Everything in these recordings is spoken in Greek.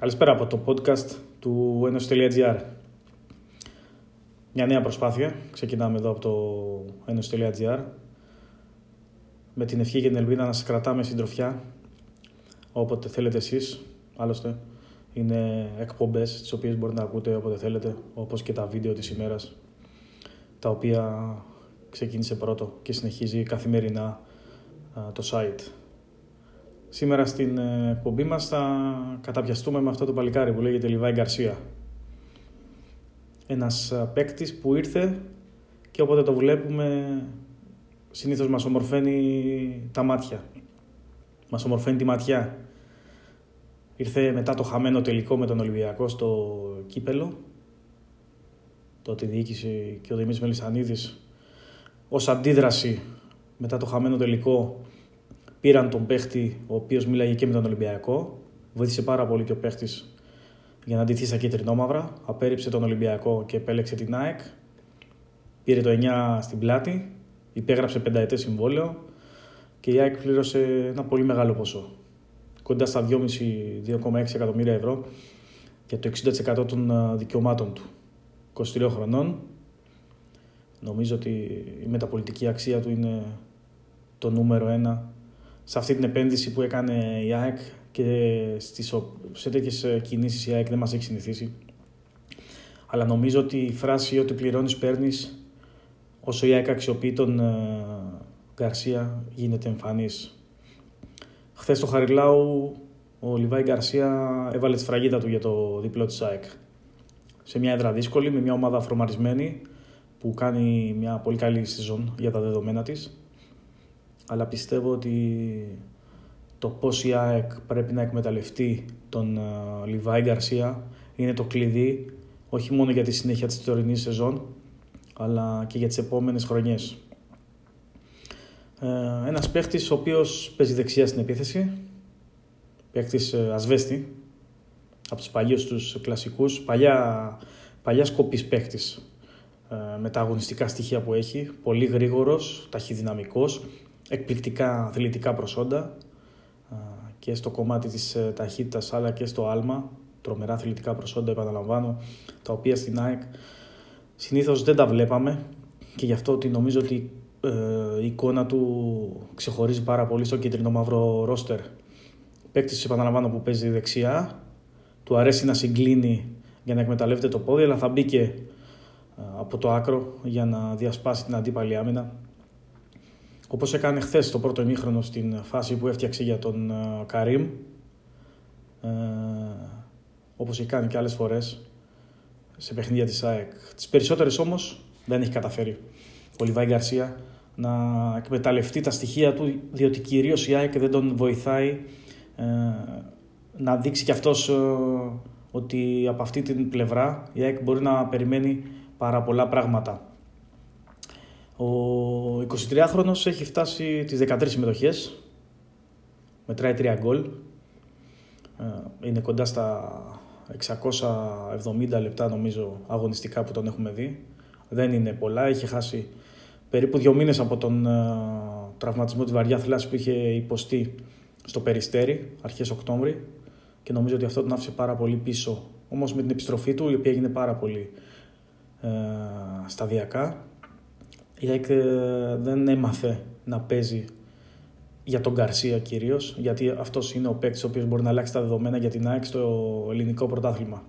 Καλησπέρα από το podcast του Enos.gr. Μια νέα προσπάθεια. Ξεκινάμε εδώ από το Enos.gr με την ευχή και την ελπίδα να σας κρατάμε συντροφιά όποτε θέλετε εσείς. Άλλωστε είναι εκπομπές τις οποίες μπορείτε να ακούτε όποτε θέλετε όπως και τα βίντεο της ημέρας τα οποία ξεκίνησε πρώτο και συνεχίζει καθημερινά το site. Σήμερα στην ε, εκπομπή μας θα καταπιαστούμε με αυτό το παλικάρι που λέγεται Λιβάη Γκαρσία. Ένας ε, παίκτης που ήρθε και όποτε το βλέπουμε συνήθως μας ομορφαίνει τα μάτια. Μας ομορφαίνει τη ματιά. Ήρθε μετά το χαμένο τελικό με τον Ολυμπιακό στο Κύπελο. Το ότι διοίκησε και ο Δημήτρης Μελισανίδης ως αντίδραση μετά το χαμένο τελικό πήραν τον παίχτη ο οποίος μίλαγε και με τον Ολυμπιακό. Βοήθησε πάρα πολύ και ο παίχτης για να αντιθεί στα κίτρινόμαυρα. Απέριψε τον Ολυμπιακό και επέλεξε την ΑΕΚ. Πήρε το 9 στην πλάτη, υπέγραψε πενταετές συμβόλαιο και η ΑΕΚ πλήρωσε ένα πολύ μεγάλο ποσό. Κοντά στα 2,5-2,6 εκατομμύρια ευρώ για το 60% των ε, δικαιωμάτων του. 23 χρονών. Νομίζω ότι η μεταπολιτική αξία του είναι το νούμερο ένα σε αυτή την επένδυση που έκανε η ΑΕΚ και στις, σε τέτοιες κινήσεις η ΑΕΚ δεν μας έχει συνηθίσει. Αλλά νομίζω ότι η φράση ότι πληρώνεις παίρνεις όσο η ΑΕΚ αξιοποιεί τον ε, Γκαρσία γίνεται εμφανής. Χθες στο Χαριλάου ο Λιβάη Γκαρσία έβαλε τη σφραγίδα του για το διπλό της ΑΕΚ. Σε μια έδρα δύσκολη, με μια ομάδα αφρομαρισμένη που κάνει μια πολύ καλή σεζόν για τα δεδομένα της αλλά πιστεύω ότι το πώς η ΑΕΚ πρέπει να εκμεταλλευτεί τον ε, Λιβάη Γκαρσία είναι το κλειδί όχι μόνο για τη συνέχεια της τωρινής σεζόν αλλά και για τις επόμενες χρονιές. Ε, ένας παίχτης ο οποίος παίζει δεξιά στην επίθεση, παίχτης ε, ασβέστη, από τους παλιούς τους κλασικούς, παλιά, παλιά σκοπής παίχτης ε, με τα αγωνιστικά στοιχεία που έχει, πολύ γρήγορος, ταχυδυναμικός, εκπληκτικά αθλητικά προσόντα και στο κομμάτι της ε, ταχύτητας αλλά και στο άλμα, τρομερά αθλητικά προσόντα επαναλαμβάνω, τα οποία στην ΑΕΚ συνήθως δεν τα βλέπαμε. Και γι' αυτό ότι νομίζω ότι ε, η εικόνα του ξεχωρίζει πάρα πολύ στο κίτρινο μαύρο ρόστερ. Παίκτης επαναλαμβάνω που παίζει δεξιά, του αρέσει να συγκλίνει για να εκμεταλλεύεται το πόδι, αλλά θα μπει και από το άκρο για να διασπάσει την αντίπαλη άμυνα Όπως έκανε χθες το πρώτο ημίχρονο στην φάση που έφτιαξε για τον uh, Καρύμ. Ε, Όπως έχει κάνει και άλλες φορές σε παιχνίδια της ΑΕΚ. Τις περισσότερες όμως δεν έχει καταφέρει ο Λιβάη Γκαρσία να εκμεταλλευτεί τα στοιχεία του, διότι κυρίως η ΑΕΚ δεν τον βοηθάει ε, να δείξει κι αυτός ε, ότι από αυτή την πλευρά η ΑΕΚ μπορεί να περιμένει πάρα πολλά πράγματα. Ο 23χρονος έχει φτάσει τις 13 συμμετοχές, μετράει 3 γκολ, ε, είναι κοντά στα 670 λεπτά νομίζω αγωνιστικά που τον έχουμε δει. Δεν είναι πολλά, έχει χάσει περίπου δύο μήνες από τον ε, τραυματισμό της βαριά θλάση που είχε υποστεί στο Περιστέρι, αρχές Οκτώβρη και νομίζω ότι αυτό τον άφησε πάρα πολύ πίσω. Όμως με την επιστροφή του, η οποία έγινε πάρα πολύ ε, σταδιακά, η ΑΕΚ δεν έμαθε να παίζει για τον Γκαρσία κυρίως, γιατί αυτός είναι ο παίκτης ο οποίος μπορεί να αλλάξει τα δεδομένα για την ΑΕΚ στο ελληνικό πρωτάθλημα.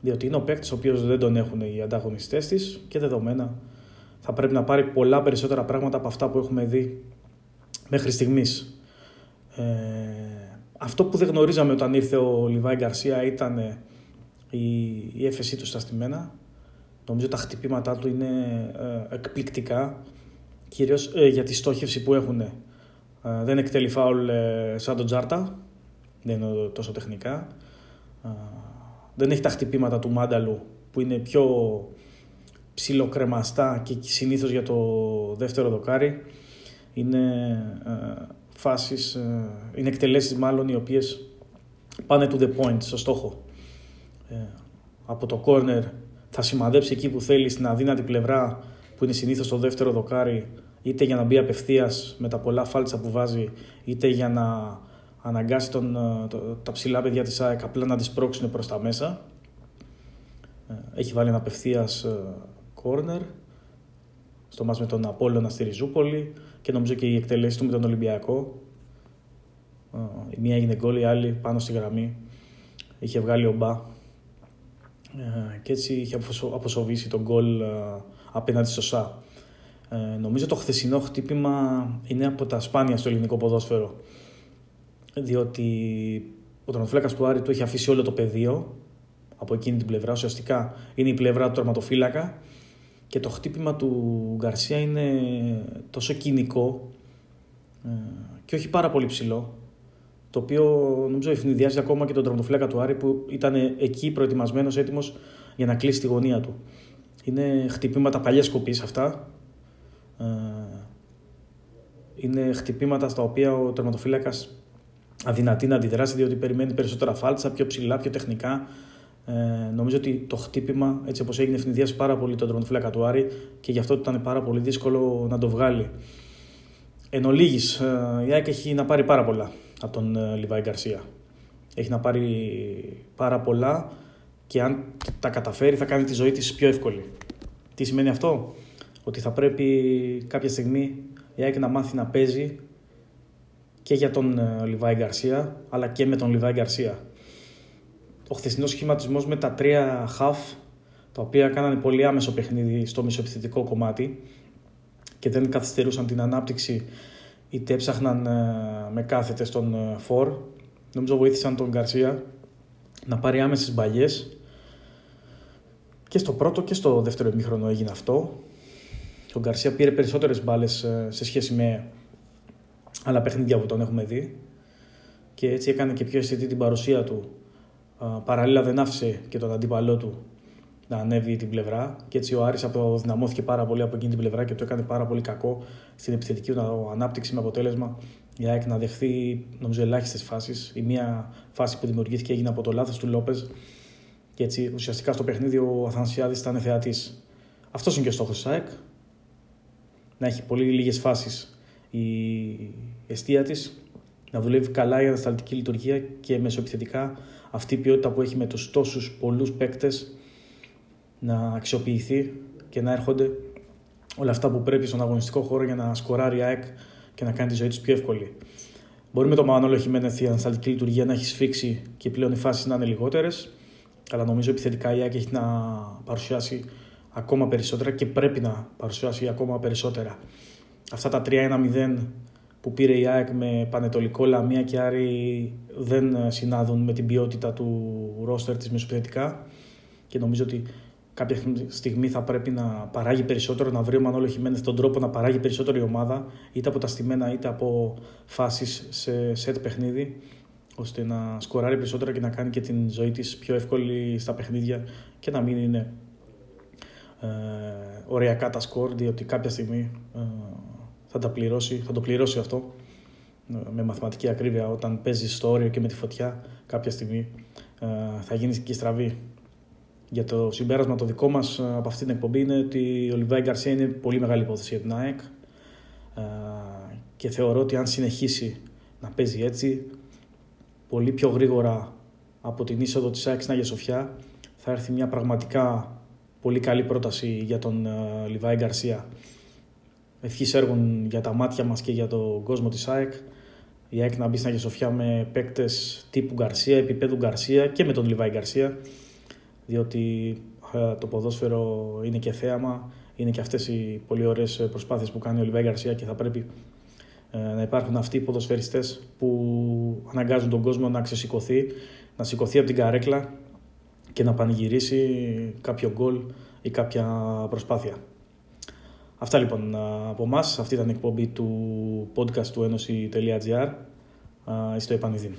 Διότι είναι ο παίκτης ο οποίος δεν τον έχουν οι ανταγωνιστές της και δεδομένα θα πρέπει να πάρει πολλά περισσότερα πράγματα από αυτά που έχουμε δει μέχρι στιγμής. Ε, αυτό που δεν γνωρίζαμε όταν ήρθε ο Λιβάη Γκαρσία ήταν η, η έφεσή του στα στημένα Νομίζω τα χτυπήματά του είναι ε, εκπληκτικά, κυρίως ε, για τη στόχευση που έχουν. Ε, δεν εκτελεί φάουλ σαν τον Τζάρτα, δεν είναι τόσο τεχνικά. δεν έχει τα χτυπήματα του Μάνταλου που είναι πιο ψιλοκρεμαστά και συνήθως για το δεύτερο δοκάρι. Είναι φάσεις, είναι εκτελέσεις μάλλον οι οποίες πάνε to the point, στο στόχο. από το corner θα σημαδέψει εκεί που θέλει στην αδύνατη πλευρά που είναι συνήθως το δεύτερο δοκάρι, είτε για να μπει απευθείας με τα πολλά φάλτσα που βάζει, είτε για να αναγκάσει τον, τα ψηλά παιδιά της ΑΕΚ απλά να τις πρόξουν προς τα μέσα. Έχει βάλει ένα απευθείας κόρνερ στο μάτς με τον Απόλλωνα στη Ριζούπολη και νομίζω και η εκτελέση του με τον Ολυμπιακό. Η μία έγινε γκολ, η άλλη πάνω στη γραμμή. Είχε βγάλει ο Μπα ε, και έτσι είχε αποσοβήσει τον γκολ ε, απέναντι στο ΣΑ. Ε, νομίζω το χθεσινό χτύπημα είναι από τα σπάνια στο ελληνικό ποδόσφαιρο. Διότι ο τερματοφύλακα του Άρη του έχει αφήσει όλο το πεδίο από εκείνη την πλευρά. Ουσιαστικά είναι η πλευρά του τερματοφύλακα και το χτύπημα του Γκαρσία είναι τόσο κοινικό και όχι πάρα πολύ ψηλό το οποίο νομίζω ευνηδιάζει ακόμα και τον τραυματοφύλακα του Άρη που ήταν εκεί προετοιμασμένος, έτοιμος για να κλείσει τη γωνία του. Είναι χτυπήματα παλιά κοπή αυτά. Ε, είναι χτυπήματα στα οποία ο τερματοφύλακα αδυνατεί να αντιδράσει διότι περιμένει περισσότερα φάλτσα, πιο ψηλά, πιο τεχνικά. Ε, νομίζω ότι το χτύπημα έτσι όπως έγινε ευνηδιάζει πάρα πολύ τον τερματοφύλακα του Άρη και γι' αυτό ήταν πάρα πολύ δύσκολο να το βγάλει. Εν ολίγης, ε, η ΑΕΚ έχει να πάρει πάρα πολλά από τον ε, Λιβάη Γκαρσία. Έχει να πάρει πάρα πολλά και αν τα καταφέρει θα κάνει τη ζωή της πιο εύκολη. Τι σημαίνει αυτό; Ότι θα πρέπει κάποια στιγμή η ΑΕΚ να μάθει να παίζει και για τον ε, Λιβάη Γκαρσία αλλά και με τον Λιβάη Γκαρσία. Ο χθεσινός σχηματισμός με τα τρία χαφ τα οποία κάνανε πολύ άμεσο παιχνίδι στο μισοεπιθετικό κομμάτι και δεν καθυστερούσαν την ανάπτυξη είτε έψαχναν ε, με κάθετε στον ε, Φορ. Νομίζω βοήθησαν τον Γκαρσία να πάρει άμεσες μπαλιές. Και στο πρώτο και στο δεύτερο ημίχρονο έγινε αυτό. Ο Γκαρσία πήρε περισσότερες μπάλες ε, σε σχέση με άλλα παιχνίδια που τον έχουμε δει. Και έτσι έκανε και πιο αισθητή την παρουσία του. Παραλλήλα δεν άφησε και τον αντίπαλό του να ανέβει την πλευρά και έτσι ο Άρης αποδυναμώθηκε πάρα πολύ από εκείνη την πλευρά και το έκανε πάρα πολύ κακό στην επιθετική ανάπτυξη με αποτέλεσμα η ΑΕΚ να δεχθεί νομίζω ελάχιστες φάσεις. Η μία φάση που δημιουργήθηκε έγινε από το λάθος του Λόπες και έτσι ουσιαστικά στο παιχνίδι ο Αθανασιάδης ήταν θεατής. Αυτός είναι και ο στόχος της ΑΕΚ. Να έχει πολύ λίγες φάσεις η αιστεία της, να δουλεύει καλά η ανασταλτική λειτουργία και μεσοεπιθετικά αυτή η ποιότητα που έχει με τους τόσους πολλούς παίκτες να αξιοποιηθεί και να έρχονται όλα αυτά που πρέπει στον αγωνιστικό χώρο για να σκοράρει η ΑΕΚ και να κάνει τη ζωή τους πιο εύκολη. Μπορεί με το Μανώλο Χιμένεθ η ανασταλτική λειτουργία να έχει σφίξει και πλέον οι φάσεις να είναι λιγότερες, αλλά νομίζω επιθετικά η ΑΕΚ έχει να παρουσιάσει ακόμα περισσότερα και πρέπει να παρουσιάσει ακόμα περισσότερα. Αυτά τα 3-1-0 που πήρε η ΑΕΚ με Πανετολικό, Λαμία και Άρη δεν συνάδουν με την ποιότητα του ρόστερ της μεσοπαιδευτικά και νομίζω ότι κάποια στιγμή θα πρέπει να παράγει περισσότερο, να βρει ο Μανώλο Χιμένεθ τον τρόπο να παράγει περισσότερο η ομάδα, είτε από τα στημένα είτε από φάσεις σε σετ παιχνίδι, ώστε να σκοράρει περισσότερο και να κάνει και την ζωή της πιο εύκολη στα παιχνίδια και να μην είναι ε, ωριακά τα σκορ, διότι κάποια στιγμή ε, θα, τα πληρώσει, θα το πληρώσει αυτό ε, με μαθηματική ακρίβεια. Όταν παίζεις στο όριο και με τη φωτιά κάποια στιγμή ε, θα γίνεις και στραβή για το συμπέρασμα το δικό μας ε, από αυτή την εκπομπή είναι ότι ο Λιβάη Γκαρσία είναι πολύ μεγάλη υπόθεση για την ΑΕΚ ε, και θεωρώ ότι αν συνεχίσει να παίζει έτσι πολύ πιο γρήγορα από την είσοδο της ΑΕΚ στην Αγία Σοφιά θα έρθει μια πραγματικά πολύ καλή πρόταση για τον ε, Λιβάη Γκαρσία. Ευχής έργων για τα μάτια μας και για τον κόσμο της ΑΕΚ. Η ΑΕΚ να μπει στην Αγία Σοφιά με παίκτες τύπου Γκαρσία, επίπεδου Γκαρσία και με τον Λιβάη Γκαρσία διότι ε, το ποδόσφαιρο είναι και θέαμα, είναι και αυτές οι πολύ ωραίες προσπάθειες που κάνει ο Λιβάη Γκαρσία και θα πρέπει ε, να υπάρχουν αυτοί οι ποδοσφαιριστές που αναγκάζουν τον κόσμο να ξεσηκωθεί, να σηκωθεί από την καρέκλα και να πανηγυρίσει κάποιο γκολ ή κάποια προσπάθεια. Αυτά λοιπόν από εμάς. Αυτή ήταν η εκπομπή του podcast του ένωση.gr. Στο επανειδήν.